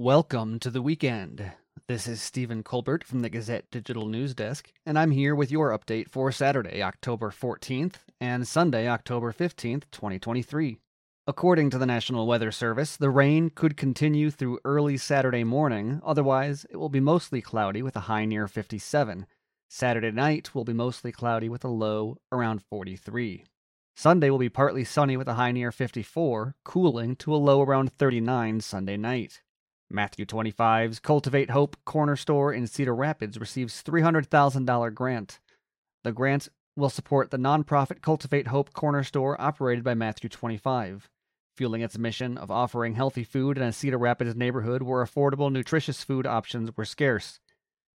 Welcome to the weekend. This is Stephen Colbert from the Gazette Digital News Desk, and I'm here with your update for Saturday, October 14th and Sunday, October 15th, 2023. According to the National Weather Service, the rain could continue through early Saturday morning, otherwise, it will be mostly cloudy with a high near 57. Saturday night will be mostly cloudy with a low around 43. Sunday will be partly sunny with a high near 54, cooling to a low around 39 Sunday night. Matthew 25's Cultivate Hope Corner Store in Cedar Rapids receives $300,000 grant. The grant will support the nonprofit Cultivate Hope Corner Store operated by Matthew 25, fueling its mission of offering healthy food in a Cedar Rapids neighborhood where affordable, nutritious food options were scarce.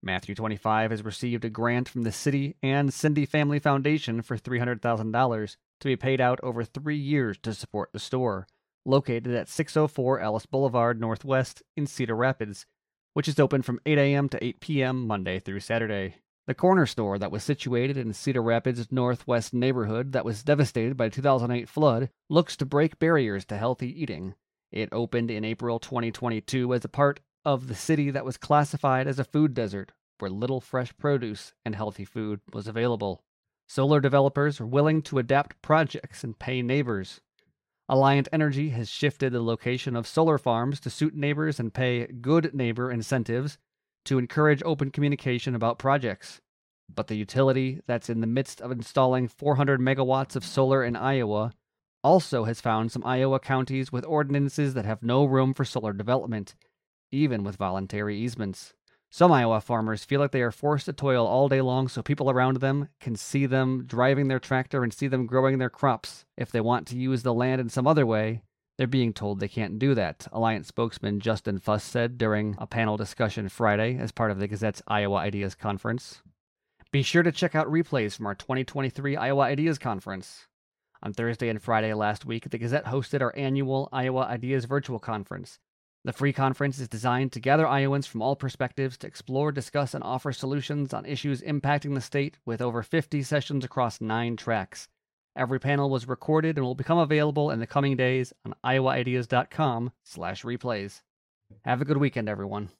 Matthew 25 has received a grant from the city and Cindy Family Foundation for $300,000 to be paid out over three years to support the store located at 604 Ellis Boulevard Northwest in Cedar Rapids, which is open from 8 a.m. to 8 p.m. Monday through Saturday. The corner store that was situated in Cedar Rapids' northwest neighborhood that was devastated by the 2008 flood looks to break barriers to healthy eating. It opened in April 2022 as a part of the city that was classified as a food desert, where little fresh produce and healthy food was available. Solar developers are willing to adapt projects and pay neighbors Alliant Energy has shifted the location of solar farms to suit neighbors and pay good neighbor incentives to encourage open communication about projects. But the utility that's in the midst of installing 400 megawatts of solar in Iowa also has found some Iowa counties with ordinances that have no room for solar development, even with voluntary easements. Some Iowa farmers feel like they are forced to toil all day long so people around them can see them driving their tractor and see them growing their crops. If they want to use the land in some other way, they're being told they can't do that, Alliant spokesman Justin Foss said during a panel discussion Friday as part of the Gazette's Iowa Ideas Conference. Be sure to check out replays from our 2023 Iowa Ideas Conference. On Thursday and Friday last week, the Gazette hosted our annual Iowa Ideas Virtual Conference. The free conference is designed to gather Iowans from all perspectives to explore, discuss, and offer solutions on issues impacting the state with over 50 sessions across nine tracks. Every panel was recorded and will become available in the coming days on iowaideas.com slash replays. Have a good weekend, everyone.